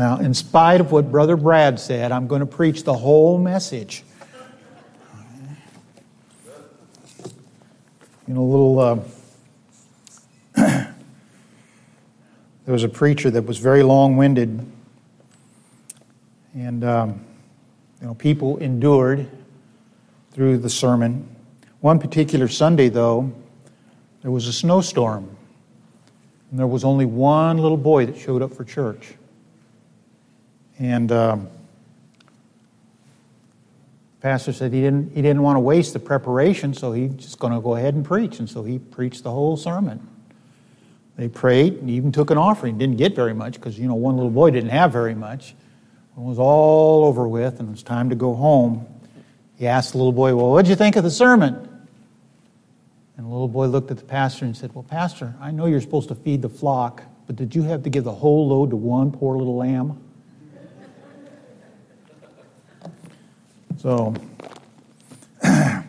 Now, in spite of what Brother Brad said, I'm going to preach the whole message. You know, a little. Uh, there was a preacher that was very long winded, and um, you know, people endured through the sermon. One particular Sunday, though, there was a snowstorm, and there was only one little boy that showed up for church. And um, pastor said he didn't, he didn't want to waste the preparation, so he's just going to go ahead and preach. And so he preached the whole sermon. They prayed and even took an offering. Didn't get very much because, you know, one little boy didn't have very much. It was all over with and it was time to go home. He asked the little boy, Well, what did you think of the sermon? And the little boy looked at the pastor and said, Well, Pastor, I know you're supposed to feed the flock, but did you have to give the whole load to one poor little lamb? So,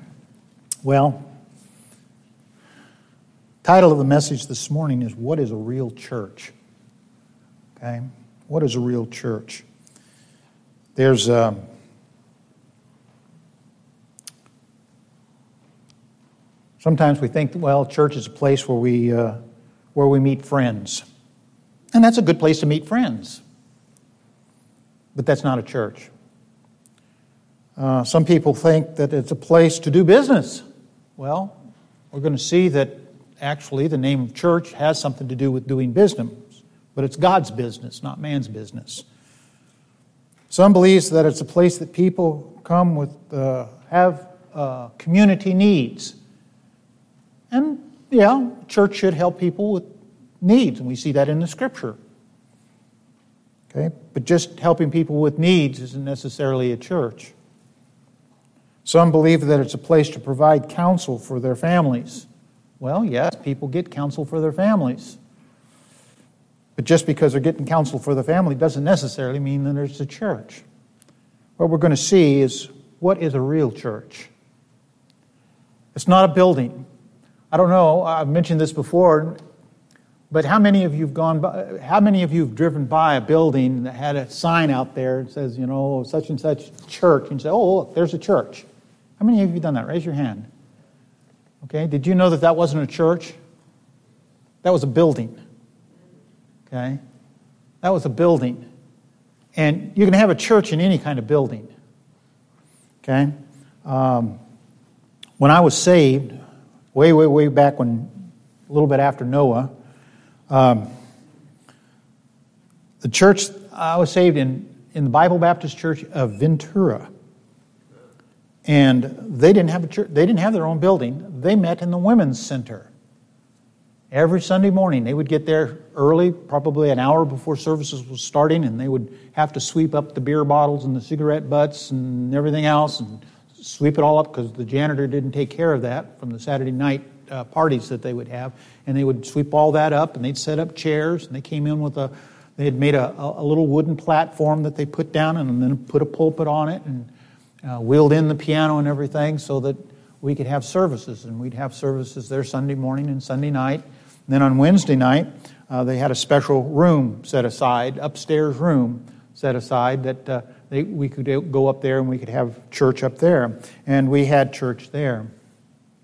well, title of the message this morning is What is a Real Church? Okay? What is a real church? There's a. Um, sometimes we think, well, church is a place where we, uh, where we meet friends. And that's a good place to meet friends. But that's not a church. Uh, some people think that it's a place to do business. Well, we're going to see that actually the name of church has something to do with doing business, but it's God's business, not man's business. Some believe that it's a place that people come with, uh, have uh, community needs. And yeah, church should help people with needs, and we see that in the scripture. Okay? But just helping people with needs isn't necessarily a church. Some believe that it's a place to provide counsel for their families. Well, yes, people get counsel for their families. But just because they're getting counsel for their family doesn't necessarily mean that there's a church. What we're going to see is what is a real church? It's not a building. I don't know, I've mentioned this before, but how many of you have gone by, how many of you have driven by a building that had a sign out there that says, you know, such and such church, and you say, oh, look, there's a church. How many of you have done that? Raise your hand. Okay, did you know that that wasn't a church? That was a building. Okay, that was a building. And you can have a church in any kind of building. Okay, um, when I was saved, way, way, way back when, a little bit after Noah, um, the church I was saved in in the Bible Baptist Church of Ventura. And they didn't have a church, they didn't have their own building. They met in the women's center. Every Sunday morning, they would get there early, probably an hour before services was starting, and they would have to sweep up the beer bottles and the cigarette butts and everything else and sweep it all up because the janitor didn't take care of that from the Saturday night uh, parties that they would have. And they would sweep all that up and they'd set up chairs and they came in with a, they had made a, a little wooden platform that they put down and then put a pulpit on it and uh, wheeled in the piano and everything so that we could have services. And we'd have services there Sunday morning and Sunday night. And then on Wednesday night, uh, they had a special room set aside, upstairs room set aside that uh, they, we could go up there and we could have church up there. And we had church there.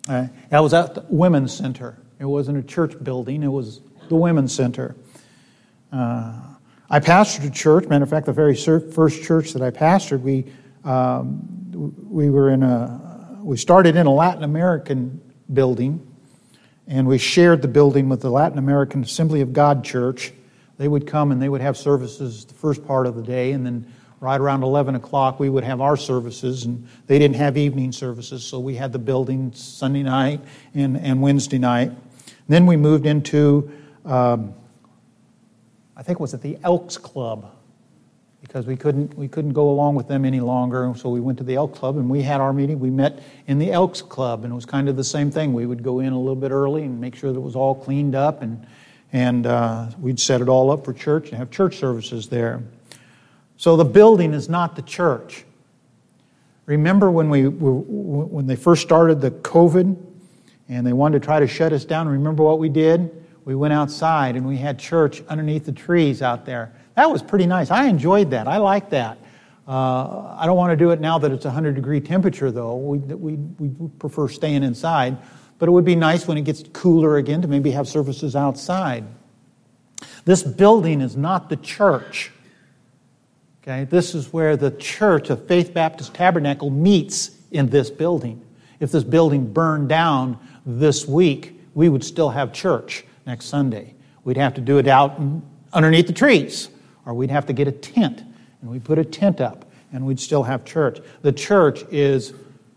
Uh, that was at the Women's Center. It wasn't a church building, it was the Women's Center. Uh, I pastored a church. Matter of fact, the very first church that I pastored, we um, we were in a, we started in a Latin American building, and we shared the building with the Latin American Assembly of God Church. They would come and they would have services the first part of the day, and then right around 11 o'clock we would have our services, and they didn't have evening services, so we had the building Sunday night and, and Wednesday night. then we moved into, um, I think it was at the Elks Club because we couldn't, we couldn't go along with them any longer. So we went to the Elk Club and we had our meeting. We met in the Elks Club and it was kind of the same thing. We would go in a little bit early and make sure that it was all cleaned up and, and uh, we'd set it all up for church and have church services there. So the building is not the church. Remember when, we, when they first started the COVID and they wanted to try to shut us down? Remember what we did? We went outside and we had church underneath the trees out there. That was pretty nice. I enjoyed that. I like that. Uh, I don't want to do it now that it's 100 degree temperature, though. We, we, we prefer staying inside. But it would be nice when it gets cooler again to maybe have services outside. This building is not the church. Okay, this is where the church of Faith Baptist Tabernacle meets in this building. If this building burned down this week, we would still have church next Sunday. We'd have to do it out underneath the trees, or we'd have to get a tent and we put a tent up and we'd still have church. The church is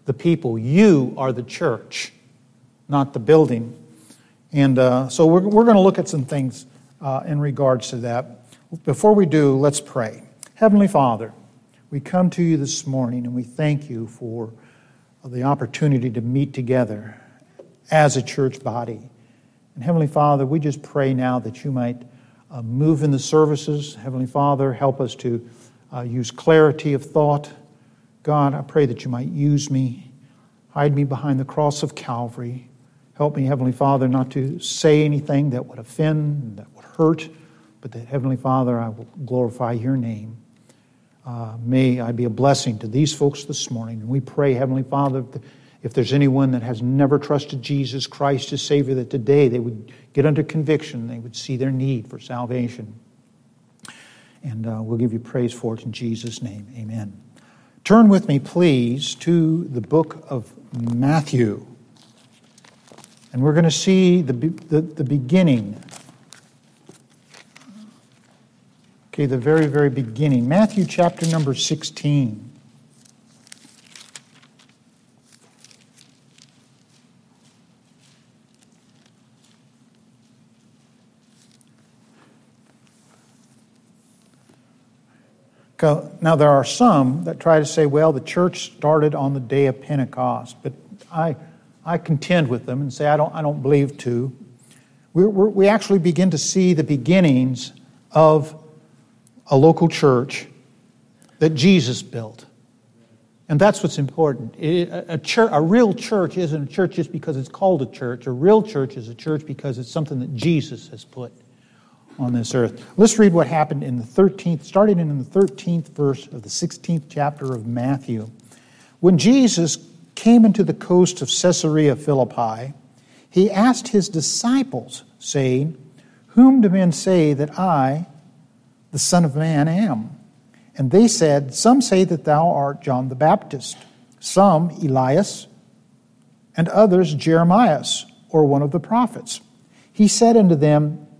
the people. You are the church, not the building. And uh, so we're, we're going to look at some things uh, in regards to that. Before we do, let's pray. Heavenly Father, we come to you this morning and we thank you for the opportunity to meet together as a church body. And Heavenly Father, we just pray now that you might uh, move in the services. Heavenly Father, help us to uh, use clarity of thought. God, I pray that you might use me, hide me behind the cross of Calvary. Help me, Heavenly Father, not to say anything that would offend, that would hurt, but that, Heavenly Father, I will glorify your name. Uh, may I be a blessing to these folks this morning. And we pray, Heavenly Father, if there's anyone that has never trusted Jesus Christ as Savior, that today they would get under conviction, they would see their need for salvation. And uh, we'll give you praise for it in Jesus' name. Amen. Turn with me, please, to the book of Matthew. And we're going to see the, the, the beginning. Okay, the very, very beginning. Matthew chapter number 16. Now, there are some that try to say, well, the church started on the day of Pentecost, but I, I contend with them and say, I don't, I don't believe to. we we actually begin to see the beginnings of a local church that Jesus built. And that's what's important. a, church, a real church isn't a church just because it's called a church. A real church is a church because it's something that Jesus has put on this earth. Let's read what happened in the 13th, starting in the 13th verse of the 16th chapter of Matthew. When Jesus came into the coast of Caesarea Philippi, he asked his disciples, saying, Whom do men say that I, the Son of Man, am? And they said, Some say that thou art John the Baptist, some Elias, and others Jeremiah, or one of the prophets. He said unto them,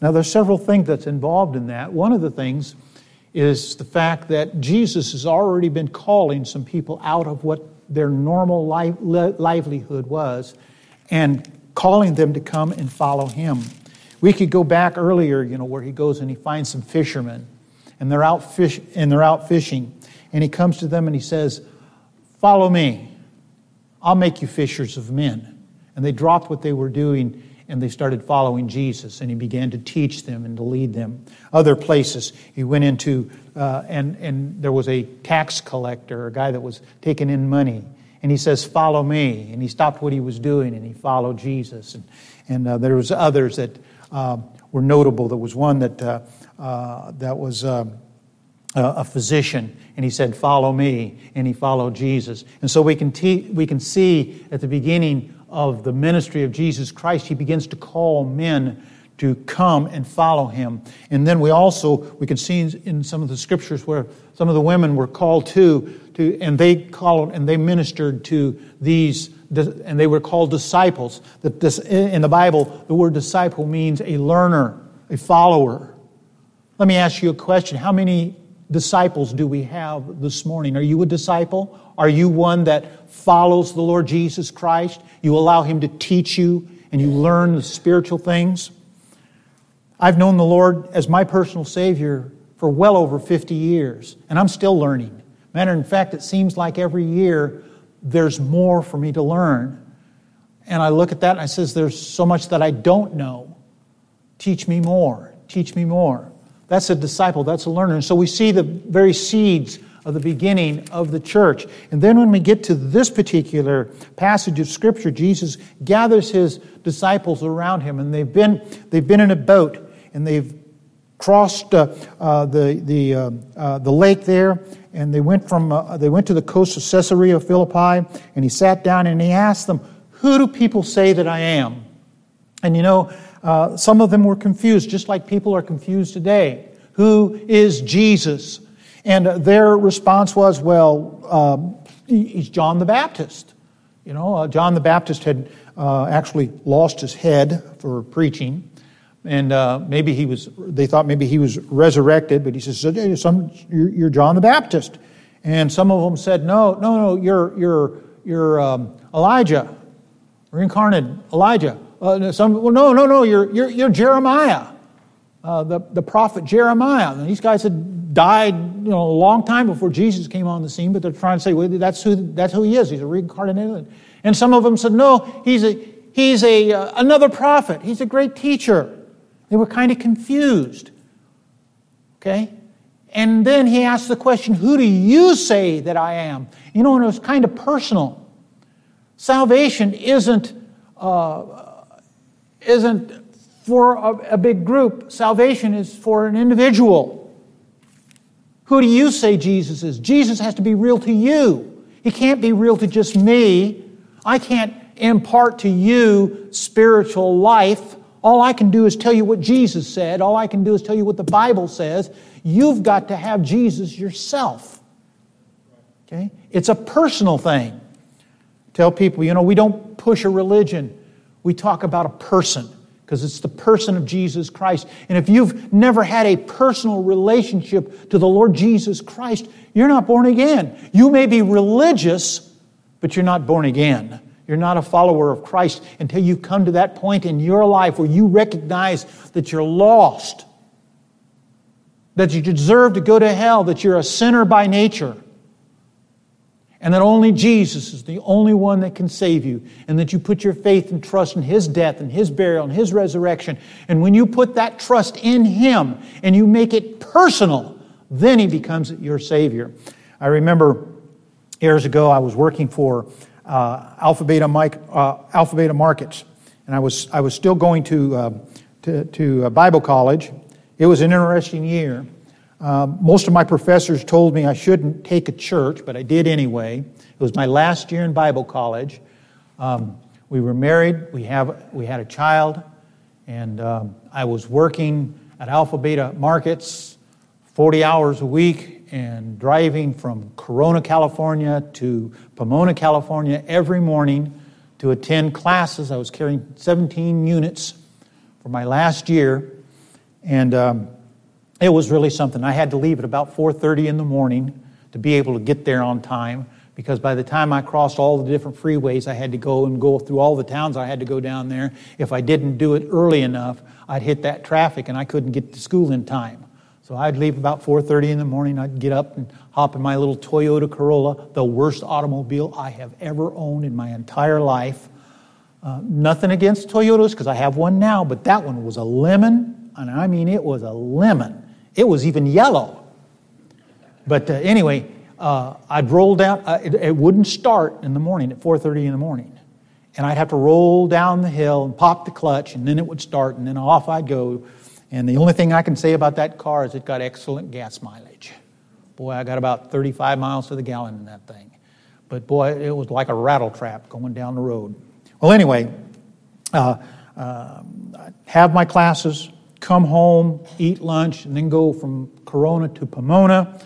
Now, there's several things that's involved in that. One of the things is the fact that Jesus has already been calling some people out of what their normal life, livelihood was and calling them to come and follow him. We could go back earlier, you know, where he goes and he finds some fishermen and they're out fish and they're out fishing and he comes to them and he says, "Follow me. I'll make you fishers of men." And they dropped what they were doing and they started following Jesus, and he began to teach them and to lead them. Other places, he went into, uh, and, and there was a tax collector, a guy that was taking in money, and he says, Follow me. And he stopped what he was doing and he followed Jesus. And, and uh, there was others that uh, were notable. There was one that, uh, uh, that was um, a physician, and he said, Follow me. And he followed Jesus. And so we can, te- we can see at the beginning of the ministry of Jesus Christ, he begins to call men to come and follow him. And then we also we can see in some of the scriptures where some of the women were called to, to and they called and they ministered to these and they were called disciples. That this in the Bible, the word disciple means a learner, a follower. Let me ask you a question. How many disciples do we have this morning? Are you a disciple? Are you one that follows the Lord Jesus Christ? You allow Him to teach you and you learn the spiritual things? I've known the Lord as my personal Savior for well over 50 years, and I'm still learning. Matter of fact, it seems like every year there's more for me to learn. And I look at that and I says, There's so much that I don't know. Teach me more. Teach me more. That's a disciple, that's a learner. And so we see the very seeds of the beginning of the church. And then when we get to this particular passage of Scripture, Jesus gathers his disciples around him, and they've been, they've been in a boat, and they've crossed uh, uh, the, the, uh, uh, the lake there, and they went, from, uh, they went to the coast of Caesarea Philippi, and he sat down and he asked them, Who do people say that I am? And you know, uh, some of them were confused, just like people are confused today. Who is Jesus? And their response was, Well, um, he's John the Baptist. You know, John the Baptist had actually lost his head for preaching and uh, maybe he was they thought maybe he was resurrected but he says some, you're, you're, john the baptist and some of them said no no no you're you're you're um, elijah reincarnated elijah uh, some well no no no you're you're, you're jeremiah uh, the, the prophet jeremiah and these guys had died you know a long time before jesus came on the scene but they're trying to say well, that's who that's who he is he's a reincarnated and some of them said no he's a he's a uh, another prophet he's a great teacher they were kind of confused. Okay? And then he asked the question, Who do you say that I am? You know, and it was kind of personal. Salvation isn't, uh, isn't for a, a big group, salvation is for an individual. Who do you say Jesus is? Jesus has to be real to you. He can't be real to just me. I can't impart to you spiritual life. All I can do is tell you what Jesus said. All I can do is tell you what the Bible says. You've got to have Jesus yourself. Okay? It's a personal thing. Tell people, you know, we don't push a religion. We talk about a person because it's the person of Jesus Christ. And if you've never had a personal relationship to the Lord Jesus Christ, you're not born again. You may be religious, but you're not born again. You're not a follower of Christ until you come to that point in your life where you recognize that you're lost, that you deserve to go to hell, that you're a sinner by nature, and that only Jesus is the only one that can save you, and that you put your faith and trust in His death and His burial and His resurrection. And when you put that trust in Him and you make it personal, then He becomes your Savior. I remember years ago, I was working for uh, Alpha, Beta, Mike, uh, Alpha Beta Markets. And I was, I was still going to, uh, to, to Bible college. It was an interesting year. Um, most of my professors told me I shouldn't take a church, but I did anyway. It was my last year in Bible college. Um, we were married, we, have, we had a child, and um, I was working at Alpha Beta Markets 40 hours a week and driving from Corona, California to Pomona, California every morning to attend classes. I was carrying 17 units for my last year, and um, it was really something. I had to leave at about 4:30 in the morning to be able to get there on time because by the time I crossed all the different freeways, I had to go and go through all the towns I had to go down there. If I didn't do it early enough, I'd hit that traffic and I couldn't get to school in time. So I'd leave about 4:30 in the morning. I'd get up and hop in my little Toyota Corolla, the worst automobile I have ever owned in my entire life. Uh, nothing against Toyotas because I have one now, but that one was a lemon, and I mean it was a lemon. It was even yellow. But uh, anyway, uh, I'd roll down. Uh, it, it wouldn't start in the morning at 4:30 in the morning, and I'd have to roll down the hill and pop the clutch, and then it would start, and then off I'd go and the only thing I can say about that car is it got excellent gas mileage. Boy, I got about 35 miles to the gallon in that thing. But boy, it was like a rattle trap going down the road. Well, anyway, uh, uh, have my classes, come home, eat lunch, and then go from Corona to Pomona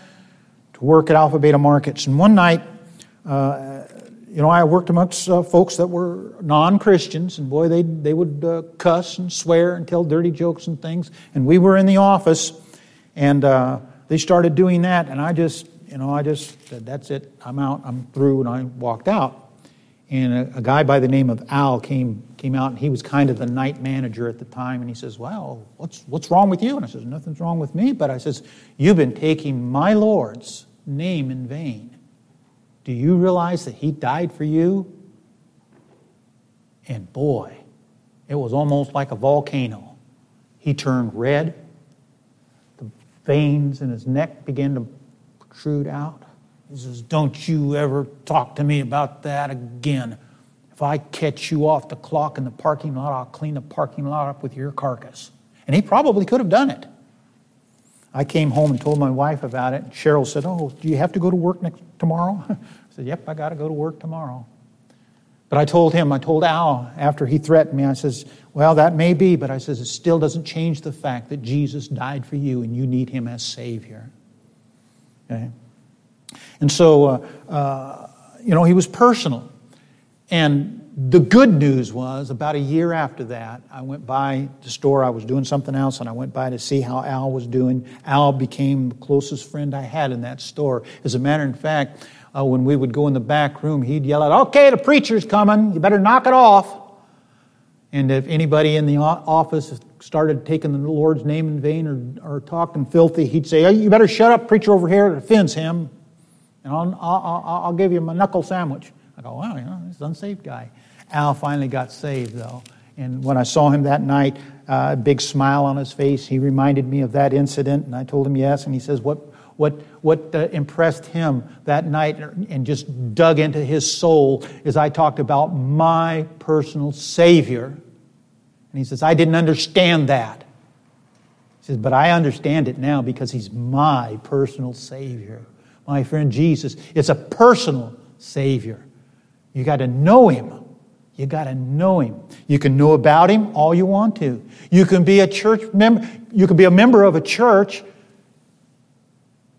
to work at Alpha Beta Markets. And one night, uh, you know, I worked amongst uh, folks that were non Christians, and boy, they, they would uh, cuss and swear and tell dirty jokes and things. And we were in the office, and uh, they started doing that, and I just, you know, I just said, that's it, I'm out, I'm through, and I walked out. And a, a guy by the name of Al came, came out and he was kind of the night manager at the time and he says well what's, what's wrong with you? And i says nothing's wrong with me but i says you've been taking my lord's name in vain. Do you realize that he died for you? And boy it was almost like a volcano. He turned red. The veins in his neck began to protrude out. He says don't you ever talk to me about that again if I catch you off the clock in the parking lot, I'll clean the parking lot up with your carcass. And he probably could have done it. I came home and told my wife about it. Cheryl said, Oh, do you have to go to work next tomorrow? I said, Yep, I got to go to work tomorrow. But I told him, I told Al after he threatened me, I says, Well, that may be, but I says, it still doesn't change the fact that Jesus died for you and you need him as Savior. Okay? And so, uh, uh, you know, he was personal. And the good news was about a year after that, I went by the store. I was doing something else, and I went by to see how Al was doing. Al became the closest friend I had in that store. As a matter of fact, uh, when we would go in the back room, he'd yell out, Okay, the preacher's coming. You better knock it off. And if anybody in the office started taking the Lord's name in vain or, or talking filthy, he'd say, You better shut up, preacher over here. It offends him. And I'll, I'll, I'll give you my knuckle sandwich. I go, wow, you know, this unsaved guy. Al finally got saved, though. And when I saw him that night, uh, a big smile on his face, he reminded me of that incident. And I told him yes. And he says, What, what, what uh, impressed him that night and just dug into his soul is I talked about my personal Savior. And he says, I didn't understand that. He says, But I understand it now because he's my personal Savior. My friend Jesus, it's a personal Savior. You got to know him. You got to know him. You can know about him all you want to. You can be a church member, you can be a member of a church,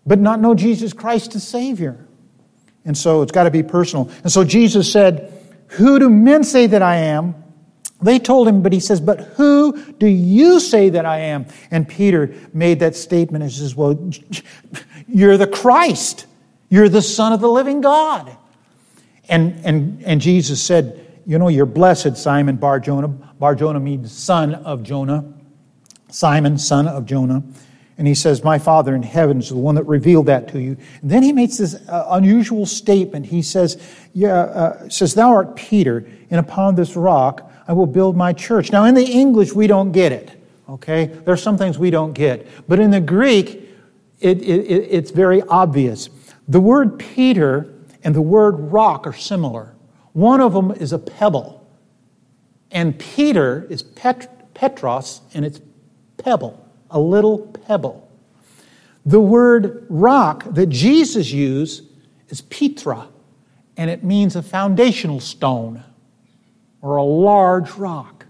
but not know Jesus Christ as Savior. And so it's got to be personal. And so Jesus said, Who do men say that I am? They told him, but he says, But who do you say that I am? And Peter made that statement and says, Well, you're the Christ. You're the Son of the living God. And, and, and Jesus said, You know, you're blessed, Simon Bar Jonah. Bar Jonah means son of Jonah. Simon, son of Jonah. And he says, My Father in heaven is the one that revealed that to you. And then he makes this uh, unusual statement. He says, yeah, uh, says, Thou art Peter, and upon this rock I will build my church. Now, in the English, we don't get it. Okay? There are some things we don't get. But in the Greek, it, it, it's very obvious. The word Peter and the word rock are similar. One of them is a pebble, and Peter is pet- Petros, and it's pebble, a little pebble. The word rock that Jesus used is Petra, and it means a foundational stone or a large rock.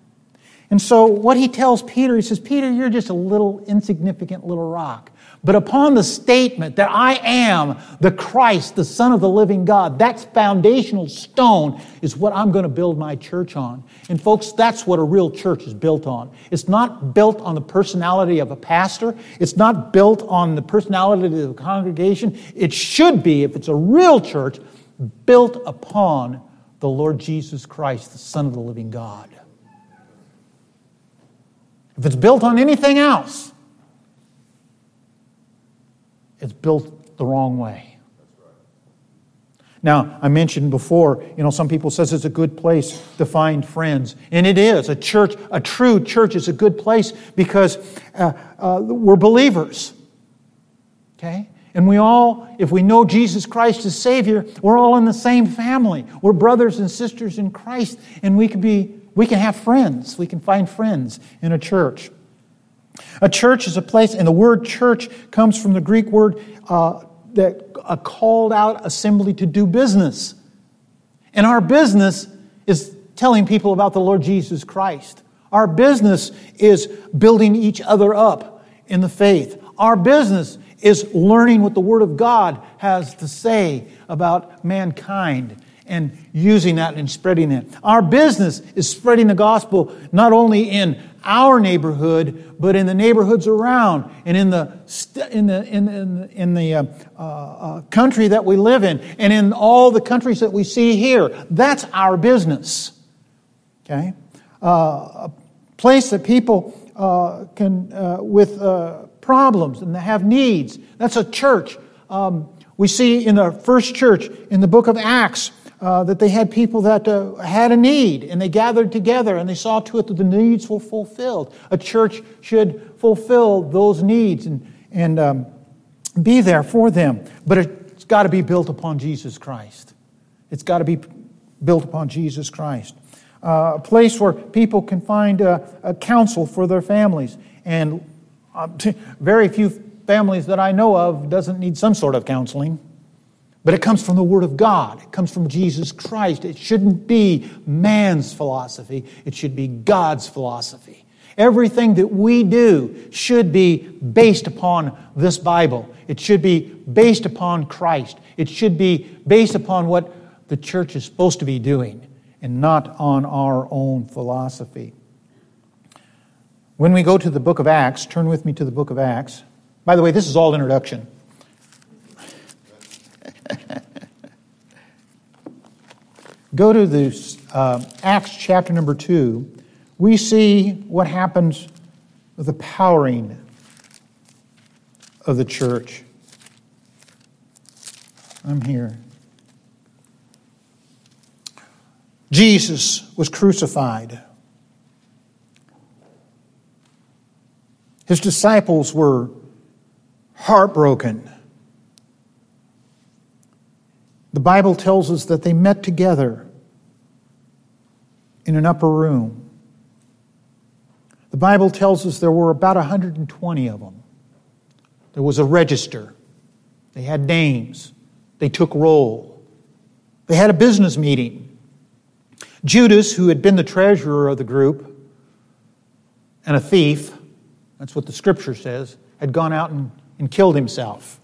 And so, what he tells Peter, he says, Peter, you're just a little insignificant little rock. But upon the statement that I am the Christ, the Son of the living God, that foundational stone is what I'm going to build my church on. And folks, that's what a real church is built on. It's not built on the personality of a pastor. It's not built on the personality of the congregation. It should be, if it's a real church, built upon the Lord Jesus Christ, the Son of the living God. If it's built on anything else, it's built the wrong way. Now, I mentioned before, you know, some people says it's a good place to find friends, and it is. A church, a true church, is a good place because uh, uh, we're believers. Okay, and we all, if we know Jesus Christ as Savior, we're all in the same family. We're brothers and sisters in Christ, and we can be, we can have friends. We can find friends in a church. A church is a place, and the word church comes from the Greek word uh, that a called out assembly to do business. And our business is telling people about the Lord Jesus Christ. Our business is building each other up in the faith. Our business is learning what the Word of God has to say about mankind and using that and spreading it. Our business is spreading the gospel not only in our neighborhood, but in the neighborhoods around and in the, in the, in, in, in the uh, uh, uh, country that we live in and in all the countries that we see here. That's our business. Okay? uh, a place that people uh, can, uh, with problems and have needs. That's a church. Um, we see in the first church in the book of Acts uh, that they had people that uh, had a need and they gathered together and they saw to it that the needs were fulfilled. A church should fulfill those needs and, and um, be there for them. But it's got to be built upon Jesus Christ. It's got to be built upon Jesus Christ. Uh, a place where people can find a, counsel for their families. And uh, very few families that I know of doesn't need some sort of counseling. But it comes from the Word of God. It comes from Jesus Christ. It shouldn't be man's philosophy. It should be God's philosophy. Everything that we do should be based upon this Bible. It should be based upon Christ. It should be based upon what the church is supposed to be doing and not on our own philosophy. When we go to the book of Acts, turn with me to the book of Acts. By the way, this is all introduction. Go to the uh, Acts chapter number 2. We see what happens with the powering of the church. I'm here. Jesus was crucified. His disciples were heartbroken. The Bible tells us that they met together in an upper room. The Bible tells us there were about 120 of them. There was a register. They had names. They took roll. They had a business meeting. Judas, who had been the treasurer of the group and a thief, that's what the scripture says, had gone out and, and killed himself.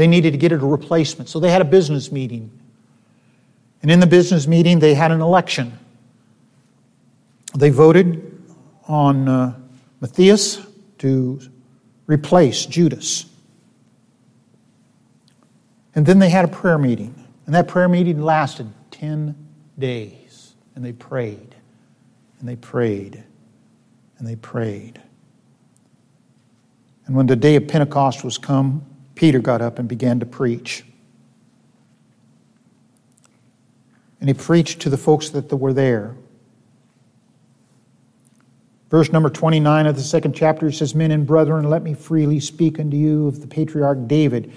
They needed to get it a replacement. So they had a business meeting. And in the business meeting, they had an election. They voted on uh, Matthias to replace Judas. And then they had a prayer meeting. And that prayer meeting lasted 10 days. And they prayed. And they prayed. And they prayed. And when the day of Pentecost was come, Peter got up and began to preach. And he preached to the folks that were there. Verse number 29 of the second chapter says, Men and brethren, let me freely speak unto you of the patriarch David.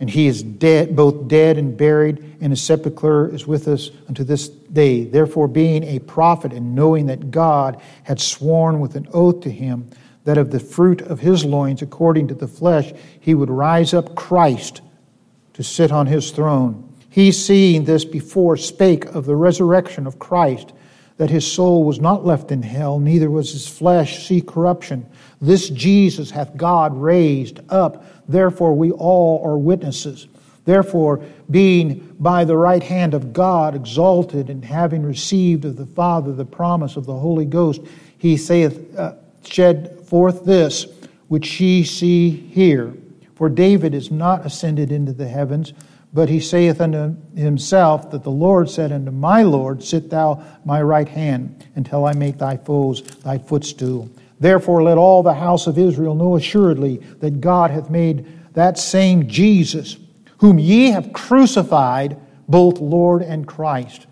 And he is dead, both dead and buried, and his sepulchre is with us unto this day. Therefore, being a prophet and knowing that God had sworn with an oath to him that of the fruit of his loins, according to the flesh, he would rise up Christ to sit on his throne. He, seeing this before, spake of the resurrection of Christ, that his soul was not left in hell, neither was his flesh see corruption. This Jesus hath God raised up, therefore we all are witnesses. Therefore, being by the right hand of God exalted, and having received of the Father the promise of the Holy Ghost, he saith, uh, shed forth this which ye see here. For David is not ascended into the heavens, but he saith unto himself that the Lord said unto my Lord, Sit thou my right hand until I make thy foes thy footstool. Therefore let all the house of Israel know assuredly that God hath made that same Jesus, whom ye have crucified, both Lord and Christ.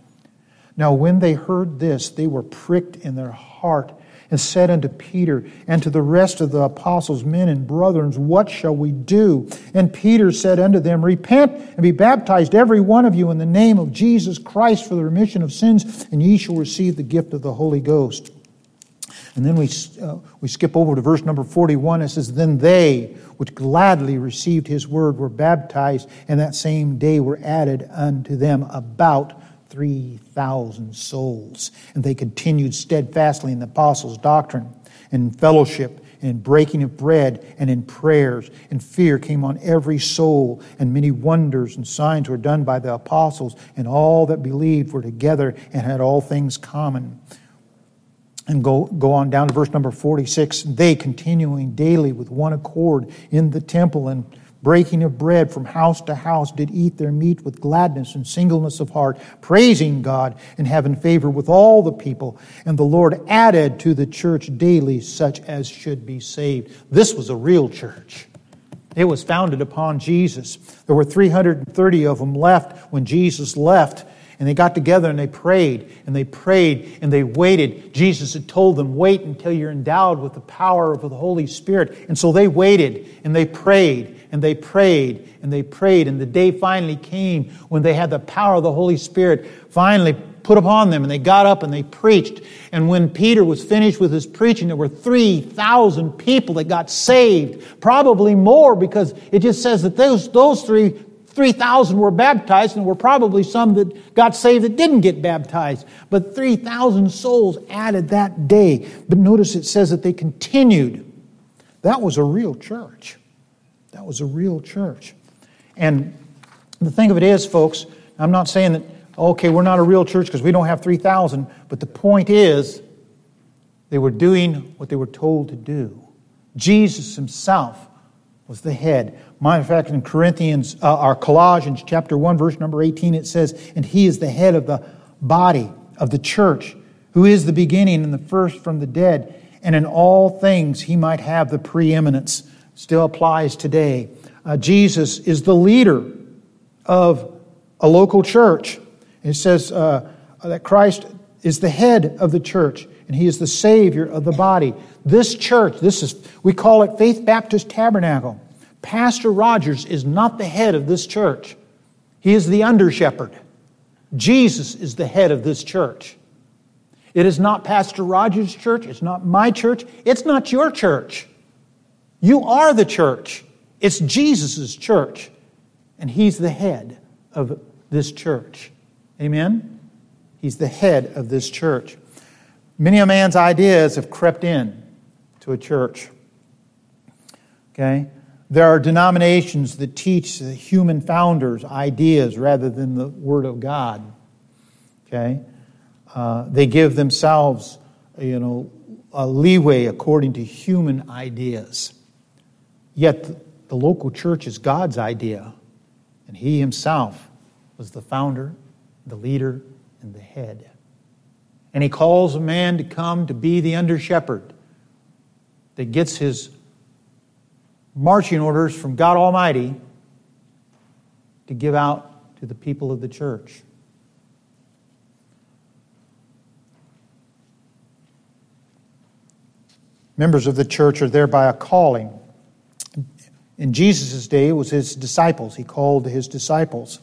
Now when they heard this, they were pricked in their heart and said unto Peter and to the rest of the apostles, men and brethren, What shall we do? And Peter said unto them, Repent and be baptized, every one of you, in the name of Jesus Christ for the remission of sins, and ye shall receive the gift of the Holy Ghost. And then we, uh, we skip over to verse number 41. It says, Then they which gladly received his word were baptized, and that same day were added unto them about 3,000 souls. And they continued steadfastly in the apostles' doctrine and fellowship and in breaking of bread and in prayers. And fear came on every soul, and many wonders and signs were done by the apostles, and all that believed were together and had all things common. And go, go on down to verse number 46. They continuing daily with one accord in the temple and breaking of bread from house to house, did eat their meat with gladness and singleness of heart, praising God and having favor with all the people. And the Lord added to the church daily such as should be saved. This was a real church. It was founded upon Jesus. There were 330 of them left when Jesus left. And they got together and they prayed and they prayed and they waited. Jesus had told them, wait until you're endowed with the power of the Holy Spirit. And so they waited and they prayed and they prayed and they prayed. And the day finally came when they had the power of the Holy Spirit finally put upon them and they got up and they preached. And when Peter was finished with his preaching, there were 3,000 people that got saved, probably more because it just says that those, those three 3,000 were baptized, and there were probably some that got saved that didn't get baptized. But 3,000 souls added that day. But notice it says that they continued. That was a real church. That was a real church. And the thing of it is, folks, I'm not saying that, okay, we're not a real church because we don't have 3,000, but the point is, they were doing what they were told to do. Jesus himself was the head. Matter of fact, in Corinthians, uh, Colossians chapter 1, verse number 18, it says, And he is the head of the body of the church, who is the beginning and the first from the dead, and in all things he might have the preeminence. Still applies today. Uh, Jesus is the leader of a local church. It says uh, that Christ is the head of the church, and he is the Savior of the body. This church, this is, we call it Faith Baptist Tabernacle. Pastor Rogers is not the head of this church. He is the under shepherd. Jesus is the head of this church. It is not Pastor Rogers' church. It's not my church. It's not your church. You are the church. It's Jesus' church. And He's the head of this church. Amen? He's the head of this church. Many a man's ideas have crept in to a church. Okay? There are denominations that teach the human founders ideas rather than the Word of God. Okay? Uh, they give themselves, you know, a leeway according to human ideas. Yet the local church is God's idea, and He Himself was the founder, the leader, and the head. And He calls a man to come to be the under shepherd that gets his marching orders from God Almighty to give out to the people of the church. Members of the church are thereby a calling. In Jesus' day, it was his disciples. He called his disciples.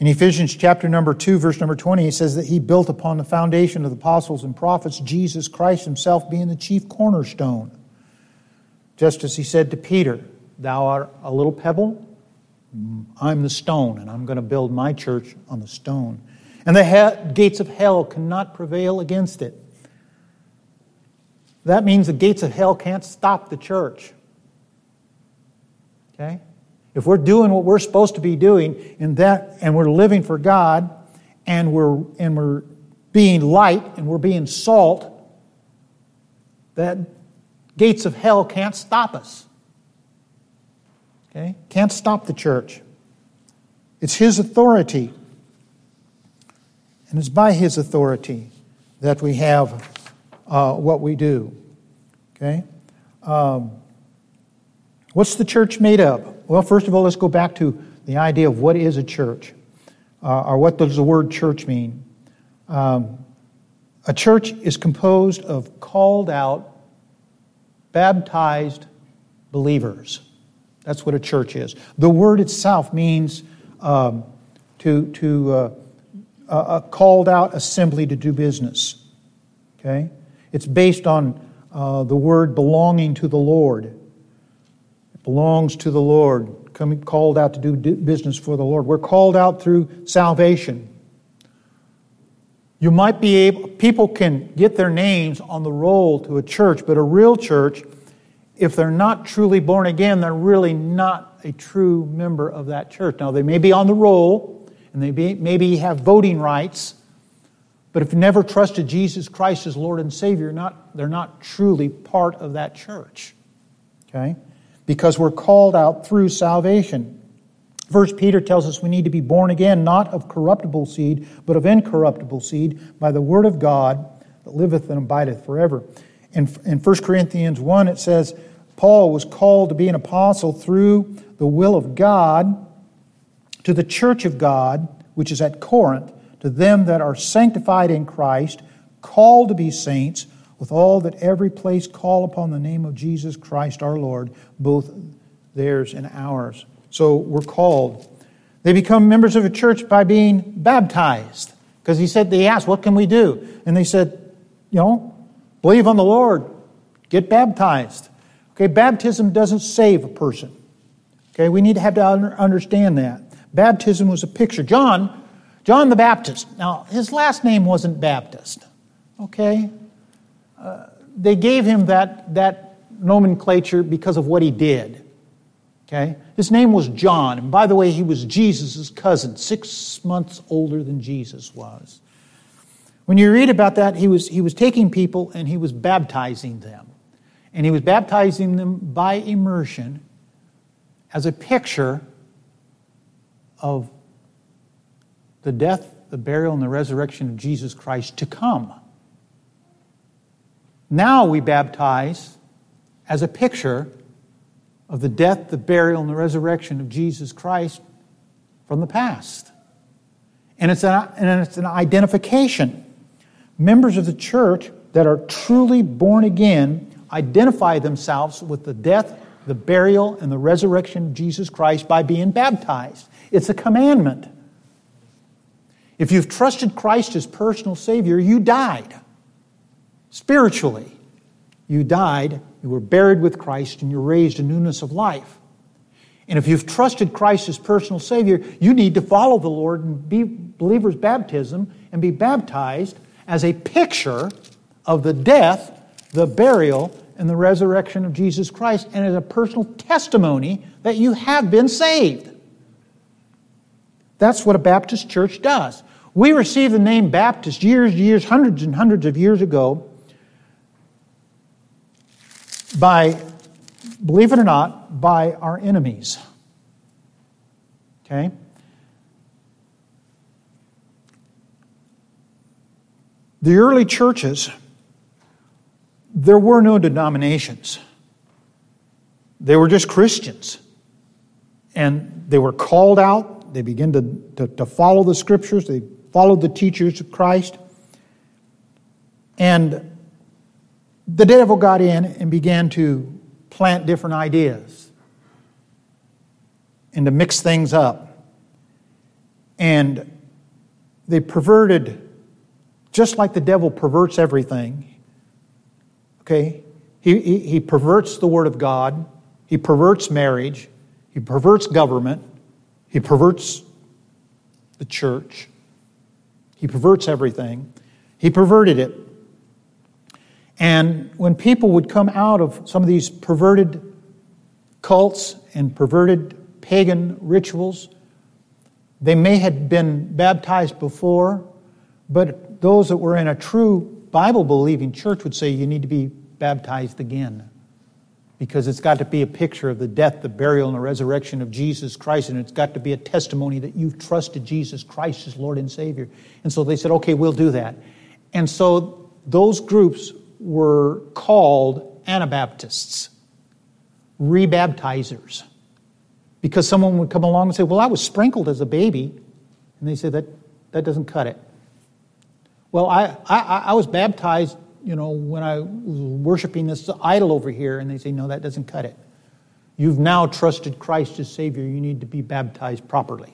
In Ephesians chapter number 2, verse number 20, he says that he built upon the foundation of the apostles and prophets, Jesus Christ himself being the chief cornerstone. Just as he said to Peter, Thou art a little pebble, I'm the stone, and I'm going to build my church on the stone. And the he- gates of hell cannot prevail against it. That means the gates of hell can't stop the church. Okay? If we're doing what we're supposed to be doing in that and we're living for God and we're and we're being light and we're being salt, that gates of hell can't stop us. Okay? Can't stop the church. It's His authority. And it's by His authority that we have uh, what we do. Okay? Um, what's the church made of? Well, first of all, let's go back to the idea of what is a church, uh, or what does the word church mean? Um, a church is composed of called out baptized believers. That's what a church is. The word itself means um, to, to uh, a called out assembly to do business. Okay? It's based on uh, the word belonging to the Lord. It belongs to the Lord, coming, called out to do business for the Lord. We're called out through salvation. You might be able, people can get their names on the roll to a church, but a real church, if they're not truly born again, they're really not a true member of that church. Now, they may be on the roll and they may maybe have voting rights, but if you never trusted Jesus Christ as Lord and Savior, not, they're not truly part of that church. Okay? because we're called out through salvation. First Peter tells us we need to be born again, not of corruptible seed, but of incorruptible seed, by the word of God that liveth and abideth forever. In, in 1 Corinthians 1, it says, Paul was called to be an apostle through the will of God to the church of God, which is at Corinth, to them that are sanctified in Christ, called to be saints, with all that every place call upon the name of Jesus Christ our Lord, both theirs and ours. So we're called. They become members of a church by being baptized. Because he said, they asked, What can we do? And they said, You know, believe on the Lord, get baptized. Okay, baptism doesn't save a person. Okay, we need to have to understand that. Baptism was a picture. John, John the Baptist. Now, his last name wasn't Baptist. Okay, uh, they gave him that that nomenclature because of what he did. Okay, his name was John, and by the way, he was Jesus' cousin, six months older than Jesus was. When you read about that, he was he was taking people and he was baptizing them, and he was baptizing them by immersion as a picture of the death, the burial, and the resurrection of Jesus Christ to come. Now we baptize as a picture of the death, the burial, and the resurrection of Jesus Christ from the past. And it's, an, and it's an identification. Members of the church that are truly born again identify themselves with the death, the burial, and the resurrection of Jesus Christ by being baptized. It's a commandment. If you've trusted Christ as personal Savior, you died. Spiritually, you died, you were buried with Christ, and you're raised in newness of life. And if you've trusted Christ as personal Savior, you need to follow the Lord and be believer's baptism and be baptized as a picture of the death, the burial, and the resurrection of Jesus Christ, and as a personal testimony that you have been saved. That's what a Baptist church does. We received the name Baptist years, years, hundreds and hundreds of years ago by, believe it or not, by our enemies. Okay? The early churches, there were no denominations. They were just Christians. And they were called out. They began to, to, to follow the scriptures. They followed the teachers of Christ. And the devil got in and began to plant different ideas and to mix things up. And they perverted, just like the devil perverts everything, okay? He, he, he perverts the Word of God, he perverts marriage, he perverts government, he perverts the church, he perverts everything. He perverted it and when people would come out of some of these perverted cults and perverted pagan rituals, they may have been baptized before, but those that were in a true Bible believing church would say you need to be baptized again because it's got to be a picture of the death, the burial, and the resurrection of Jesus Christ, and it's got to be a testimony that you've trusted Jesus Christ as Lord and Savior. And so they said, okay, we'll do that. And so those groups were called Anabaptists, rebaptizers. Because someone would come along and say, Well, I was sprinkled as a baby. And they said, That, that doesn't cut it. Well, I, I, I was baptized, you know, when I was worshiping this idol over here. And they say, No, that doesn't cut it. You've now trusted Christ as Savior. You need to be baptized properly.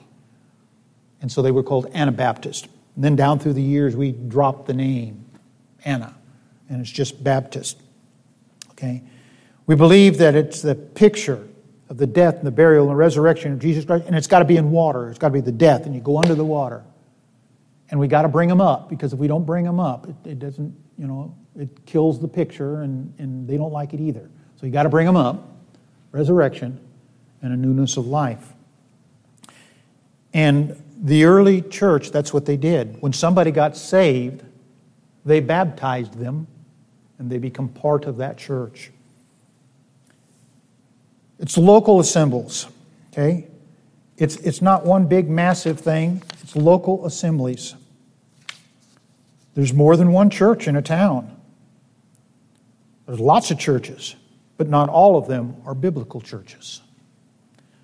And so they were called Anabaptists. And then down through the years, we dropped the name Anna and it's just Baptist. Okay? We believe that it's the picture of the death and the burial and the resurrection of Jesus Christ, and it's got to be in water. It's got to be the death, and you go under the water. And we got to bring them up because if we don't bring them up, it, it doesn't, you know, it kills the picture, and, and they don't like it either. So you got to bring them up resurrection and a newness of life. And the early church, that's what they did. When somebody got saved, they baptized them and they become part of that church. It's local assemblies, okay? It's, it's not one big massive thing, it's local assemblies. There's more than one church in a town. There's lots of churches, but not all of them are biblical churches.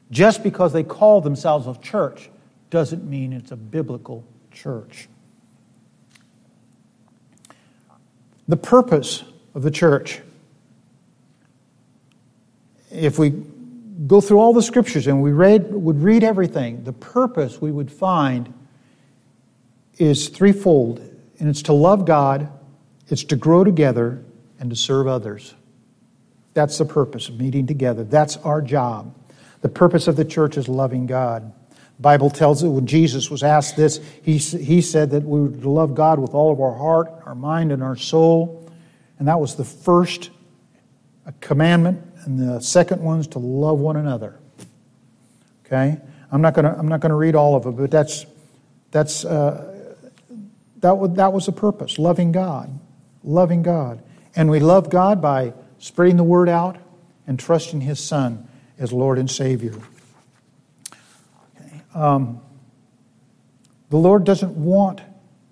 Just because they call themselves a church doesn't mean it's a biblical church. The purpose of the church, if we go through all the scriptures and we read, would read everything, the purpose we would find is threefold, and it's to love God, it's to grow together, and to serve others. That's the purpose of meeting together. That's our job. The purpose of the church is loving God. Bible tells it when Jesus was asked this, he, he said that we would love God with all of our heart, our mind, and our soul. And that was the first commandment, and the second one is to love one another. Okay? I'm not going to I'm not to read all of it, but that's that's uh, that that was the purpose, loving God, loving God, and we love God by spreading the word out and trusting His Son as Lord and Savior. Um, the Lord doesn't want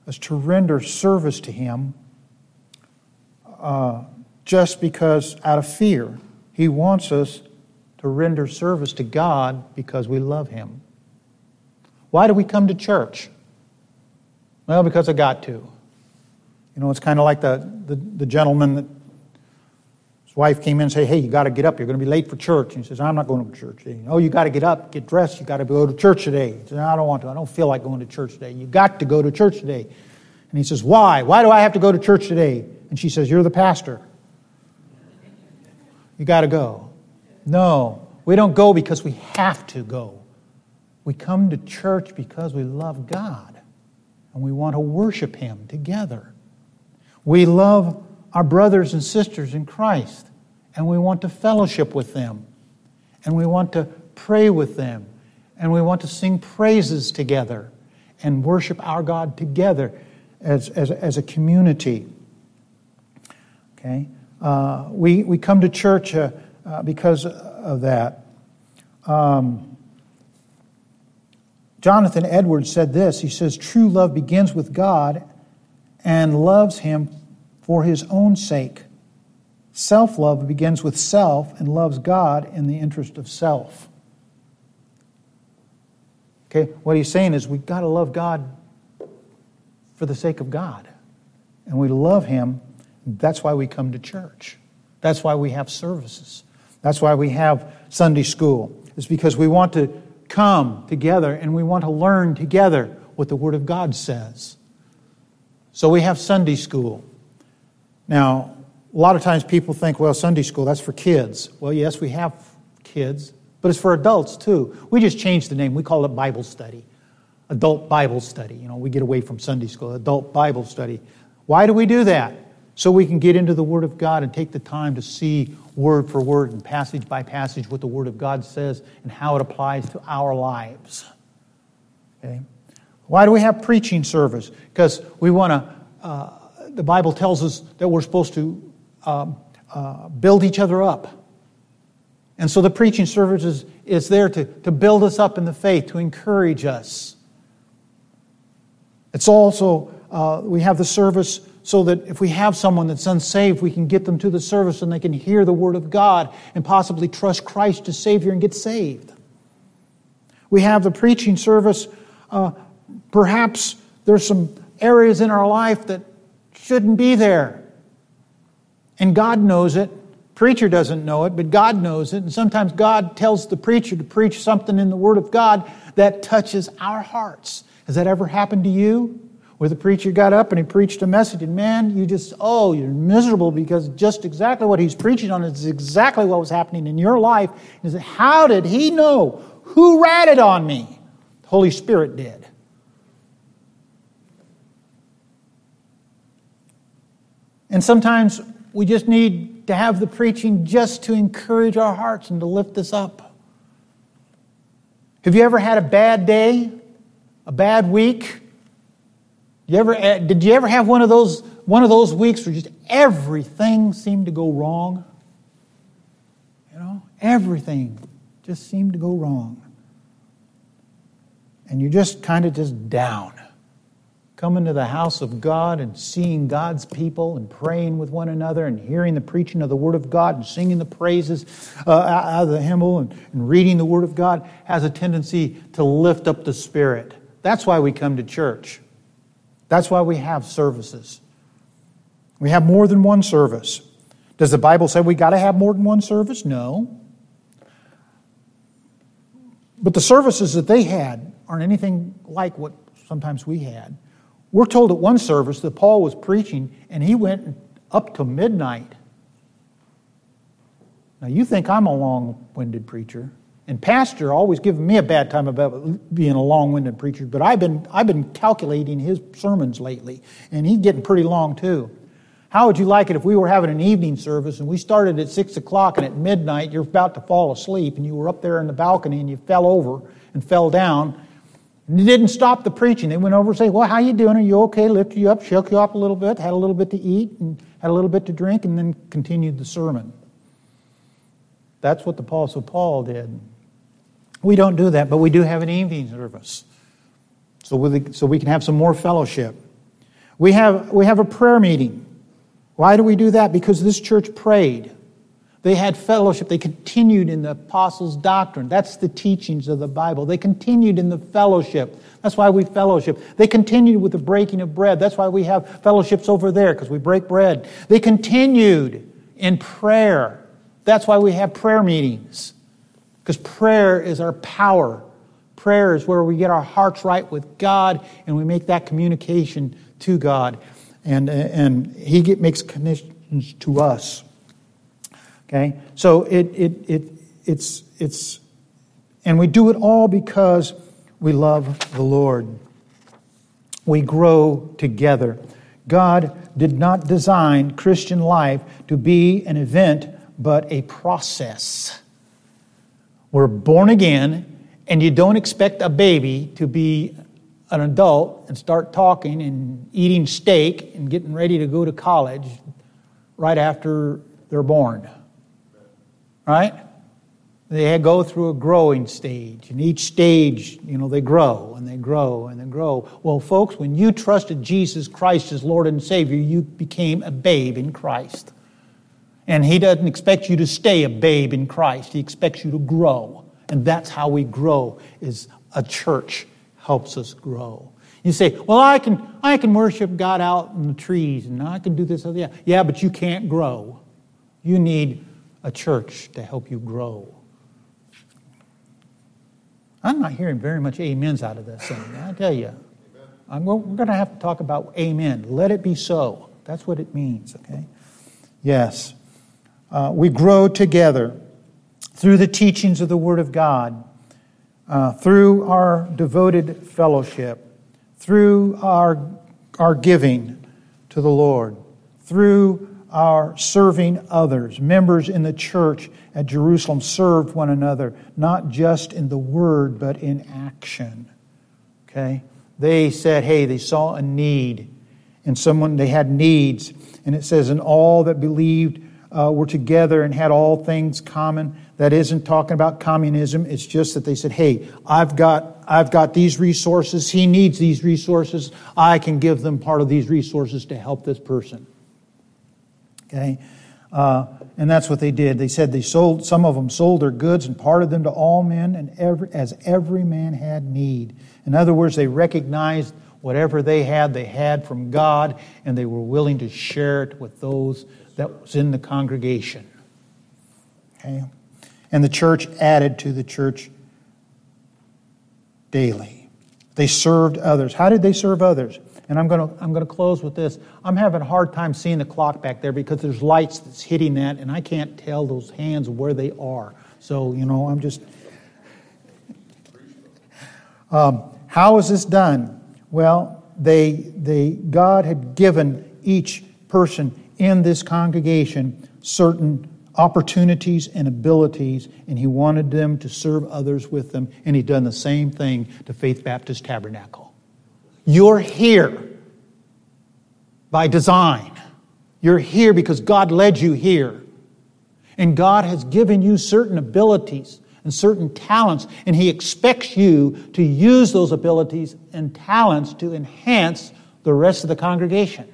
us to render service to Him uh, just because out of fear. He wants us to render service to God because we love Him. Why do we come to church? Well, because I got to. You know, it's kind of like the, the, the gentleman that wife came in and said, Hey, you got to get up. You're going to be late for church. And he says, I'm not going to church today. Oh, you got to get up, get dressed. You got to go to church today. He says, I don't want to. I don't feel like going to church today. You got to go to church today. And he says, Why? Why do I have to go to church today? And she says, You're the pastor. You got to go. No, we don't go because we have to go. We come to church because we love God and we want to worship Him together. We love our brothers and sisters in Christ, and we want to fellowship with them, and we want to pray with them, and we want to sing praises together and worship our God together as, as, as a community. Okay? Uh, we, we come to church uh, uh, because of that. Um, Jonathan Edwards said this He says, True love begins with God and loves Him for his own sake. Self love begins with self and loves God in the interest of self. Okay, what he's saying is we've got to love God for the sake of God. And we love him. That's why we come to church. That's why we have services. That's why we have Sunday school. It's because we want to come together and we want to learn together what the Word of God says. So we have Sunday school. Now, a lot of times people think, well, Sunday school, that's for kids. Well, yes, we have kids, but it's for adults too. We just changed the name. We call it Bible study. Adult Bible study. You know, we get away from Sunday school. Adult Bible study. Why do we do that? So we can get into the Word of God and take the time to see word for word and passage by passage what the Word of God says and how it applies to our lives. Okay? Why do we have preaching service? Because we want to. Uh, the Bible tells us that we're supposed to um, uh, build each other up. And so the preaching service is, is there to, to build us up in the faith, to encourage us. It's also, uh, we have the service so that if we have someone that's unsaved, we can get them to the service and they can hear the Word of God and possibly trust Christ as Savior and get saved. We have the preaching service. Uh, perhaps there's some areas in our life that shouldn't be there. And God knows it. Preacher doesn't know it, but God knows it. And sometimes God tells the preacher to preach something in the Word of God that touches our hearts. Has that ever happened to you? Where the preacher got up and he preached a message, and man, you just, oh, you're miserable because just exactly what he's preaching on is exactly what was happening in your life. Is how did he know? Who ratted on me? The Holy Spirit did. And sometimes we just need to have the preaching just to encourage our hearts and to lift us up. Have you ever had a bad day? A bad week? You ever, eh, did you ever have one of those one of those weeks where just everything seemed to go wrong? You know, Everything just seemed to go wrong. And you're just kind of just down. Coming to the house of God and seeing God's people and praying with one another and hearing the preaching of the Word of God and singing the praises uh, out of the hymnal and, and reading the Word of God has a tendency to lift up the spirit. That's why we come to church. That's why we have services. We have more than one service. Does the Bible say we got to have more than one service? No. But the services that they had aren't anything like what sometimes we had. We're told at one service that Paul was preaching and he went up to midnight. Now, you think I'm a long winded preacher. And Pastor always giving me a bad time about being a long winded preacher, but I've been, I've been calculating his sermons lately, and he's getting pretty long too. How would you like it if we were having an evening service and we started at 6 o'clock and at midnight you're about to fall asleep and you were up there in the balcony and you fell over and fell down you didn't stop the preaching. They went over and say, well, how you doing? Are you okay? Lifted you up, shook you up a little bit, had a little bit to eat and had a little bit to drink and then continued the sermon. That's what the Apostle Paul did. We don't do that, but we do have an evening service. So we, so we can have some more fellowship. We have, we have a prayer meeting. Why do we do that? Because this church prayed. They had fellowship. They continued in the apostles' doctrine. That's the teachings of the Bible. They continued in the fellowship. That's why we fellowship. They continued with the breaking of bread. That's why we have fellowships over there, because we break bread. They continued in prayer. That's why we have prayer meetings, because prayer is our power. Prayer is where we get our hearts right with God and we make that communication to God and, and he makes connections to us. Okay? So it, it, it, it's, it's, and we do it all because we love the Lord. We grow together. God did not design Christian life to be an event, but a process. We're born again, and you don't expect a baby to be an adult and start talking and eating steak and getting ready to go to college right after they're born. Right? They go through a growing stage, and each stage, you know, they grow and they grow and they grow. Well, folks, when you trusted Jesus Christ as Lord and Savior, you became a babe in Christ. And He doesn't expect you to stay a babe in Christ, He expects you to grow. And that's how we grow, is a church helps us grow. You say, well, I can, I can worship God out in the trees and I can do this. Yeah, yeah, but you can't grow. You need a church to help you grow. I'm not hearing very much amens out of this thing. I tell you. I'm, we're going to have to talk about amen. Let it be so. That's what it means, okay? Yes. Uh, we grow together through the teachings of the Word of God uh, through our devoted fellowship, through our, our giving to the Lord, through our serving others. Members in the church at Jerusalem served one another, not just in the word, but in action. Okay? They said, hey, they saw a need, and someone, they had needs. And it says, and all that believed uh, were together and had all things common. That isn't talking about communism. It's just that they said, hey, I've got, I've got these resources. He needs these resources. I can give them part of these resources to help this person. Okay? Uh, and that's what they did. They said they sold, some of them sold their goods and parted them to all men and every, as every man had need. In other words, they recognized whatever they had, they had from God, and they were willing to share it with those that was in the congregation. Okay? And the church added to the church daily. They served others. How did they serve others? And I'm going to I'm going to close with this. I'm having a hard time seeing the clock back there because there's lights that's hitting that, and I can't tell those hands where they are. So you know, I'm just. Um, how is this done? Well, they they God had given each person in this congregation certain opportunities and abilities, and he wanted them to serve others with them, and He'd done the same thing to Faith Baptist Tabernacle. You're here by design. You're here because God led you here. And God has given you certain abilities and certain talents, and He expects you to use those abilities and talents to enhance the rest of the congregation.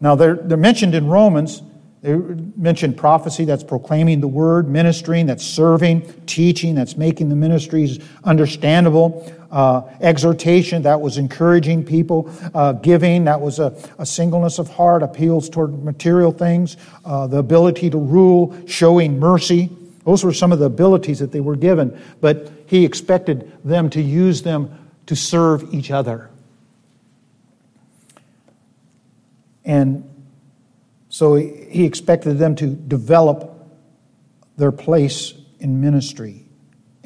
Now, they're, they're mentioned in Romans. They mentioned prophecy, that's proclaiming the word, ministering, that's serving, teaching, that's making the ministries understandable, uh, exhortation, that was encouraging people, uh, giving, that was a, a, singleness of heart, appeals toward material things, uh, the ability to rule, showing mercy. Those were some of the abilities that they were given, but he expected them to use them to serve each other. And so he expected them to develop their place in ministry.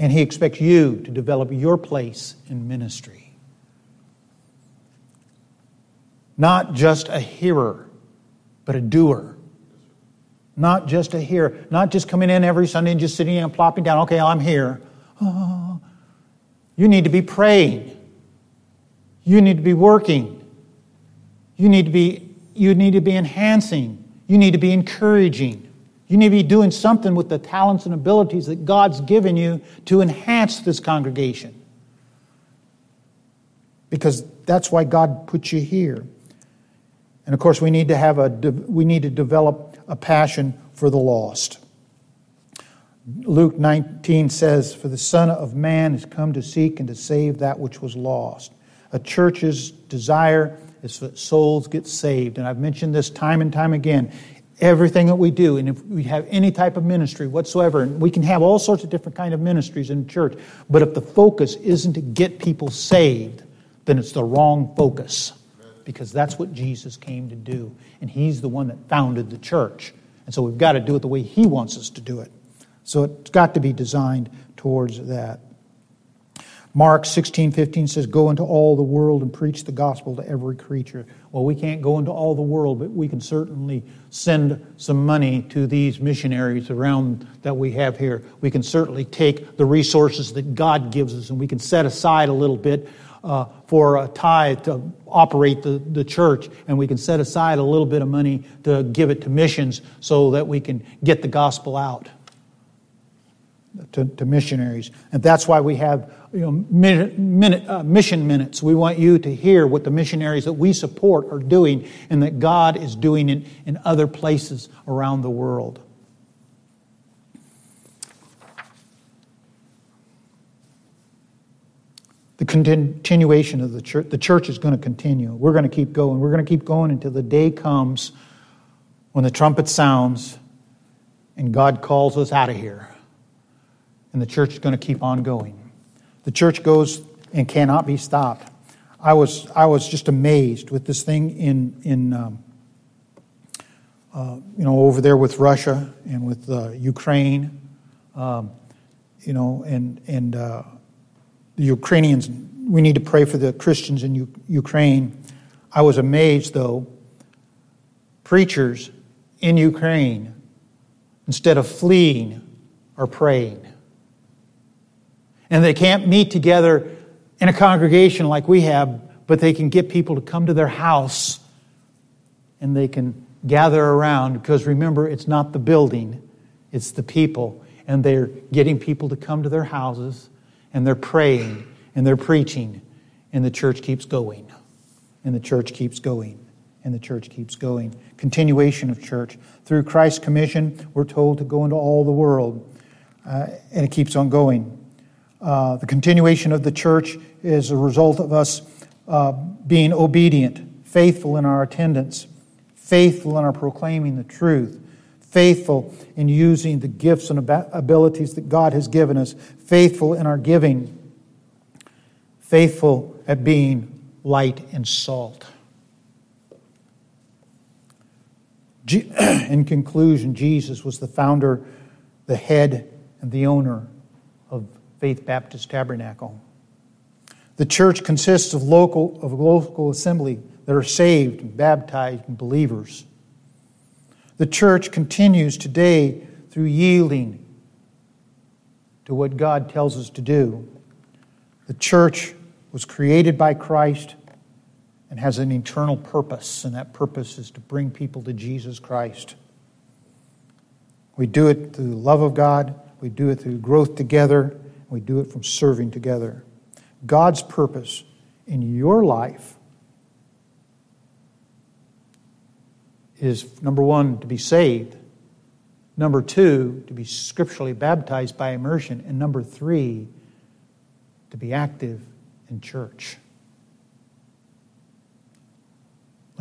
And he expects you to develop your place in ministry. Not just a hearer, but a doer. Not just a hearer, not just coming in every Sunday and just sitting and plopping down, okay, I'm here. Oh, you need to be praying. You need to be working. You need to be you need to be enhancing. You need to be encouraging. You need to be doing something with the talents and abilities that God's given you to enhance this congregation. Because that's why God put you here. And of course, we need to have a we need to develop a passion for the lost. Luke 19 says, For the Son of Man has come to seek and to save that which was lost. A church's desire is that souls get saved. And I've mentioned this time and time again. Everything that we do, and if we have any type of ministry whatsoever, and we can have all sorts of different kind of ministries in church, but if the focus isn't to get people saved, then it's the wrong focus. Because that's what Jesus came to do. And he's the one that founded the church. And so we've got to do it the way he wants us to do it. So it's got to be designed towards that. Mark 16, 15 says, Go into all the world and preach the gospel to every creature. Well, we can't go into all the world, but we can certainly send some money to these missionaries around that we have here. We can certainly take the resources that God gives us and we can set aside a little bit uh, for a tithe to operate the, the church, and we can set aside a little bit of money to give it to missions so that we can get the gospel out to, to missionaries. And that's why we have you know, minute, minute, uh, mission minutes. We want you to hear what the missionaries that we support are doing and that God is doing in, in other places around the world. The continuation of the church, the church is going to continue. We're going to keep going. We're going to keep going until the day comes when the trumpet sounds and God calls us out of here. And the church is going to keep on going. The church goes and cannot be stopped. I was, I was just amazed with this thing in, in um, uh, you know, over there with Russia and with uh, Ukraine, um, you know, and, and uh, the Ukrainians. We need to pray for the Christians in U- Ukraine. I was amazed, though, preachers in Ukraine, instead of fleeing, are praying and they can't meet together in a congregation like we have, but they can get people to come to their house and they can gather around because remember, it's not the building, it's the people. And they're getting people to come to their houses and they're praying and they're preaching, and the church keeps going. And the church keeps going. And the church keeps going. Continuation of church. Through Christ's commission, we're told to go into all the world. Uh, and it keeps on going. Uh, the continuation of the church is a result of us uh, being obedient, faithful in our attendance, faithful in our proclaiming the truth, faithful in using the gifts and abilities that God has given us, faithful in our giving, faithful at being light and salt. In conclusion, Jesus was the founder, the head, and the owner Faith Baptist Tabernacle. The church consists of local of local assembly that are saved and baptized and believers. The church continues today through yielding to what God tells us to do. The church was created by Christ and has an eternal purpose, and that purpose is to bring people to Jesus Christ. We do it through the love of God, we do it through growth together, we do it from serving together. God's purpose in your life is number one, to be saved, number two, to be scripturally baptized by immersion, and number three, to be active in church.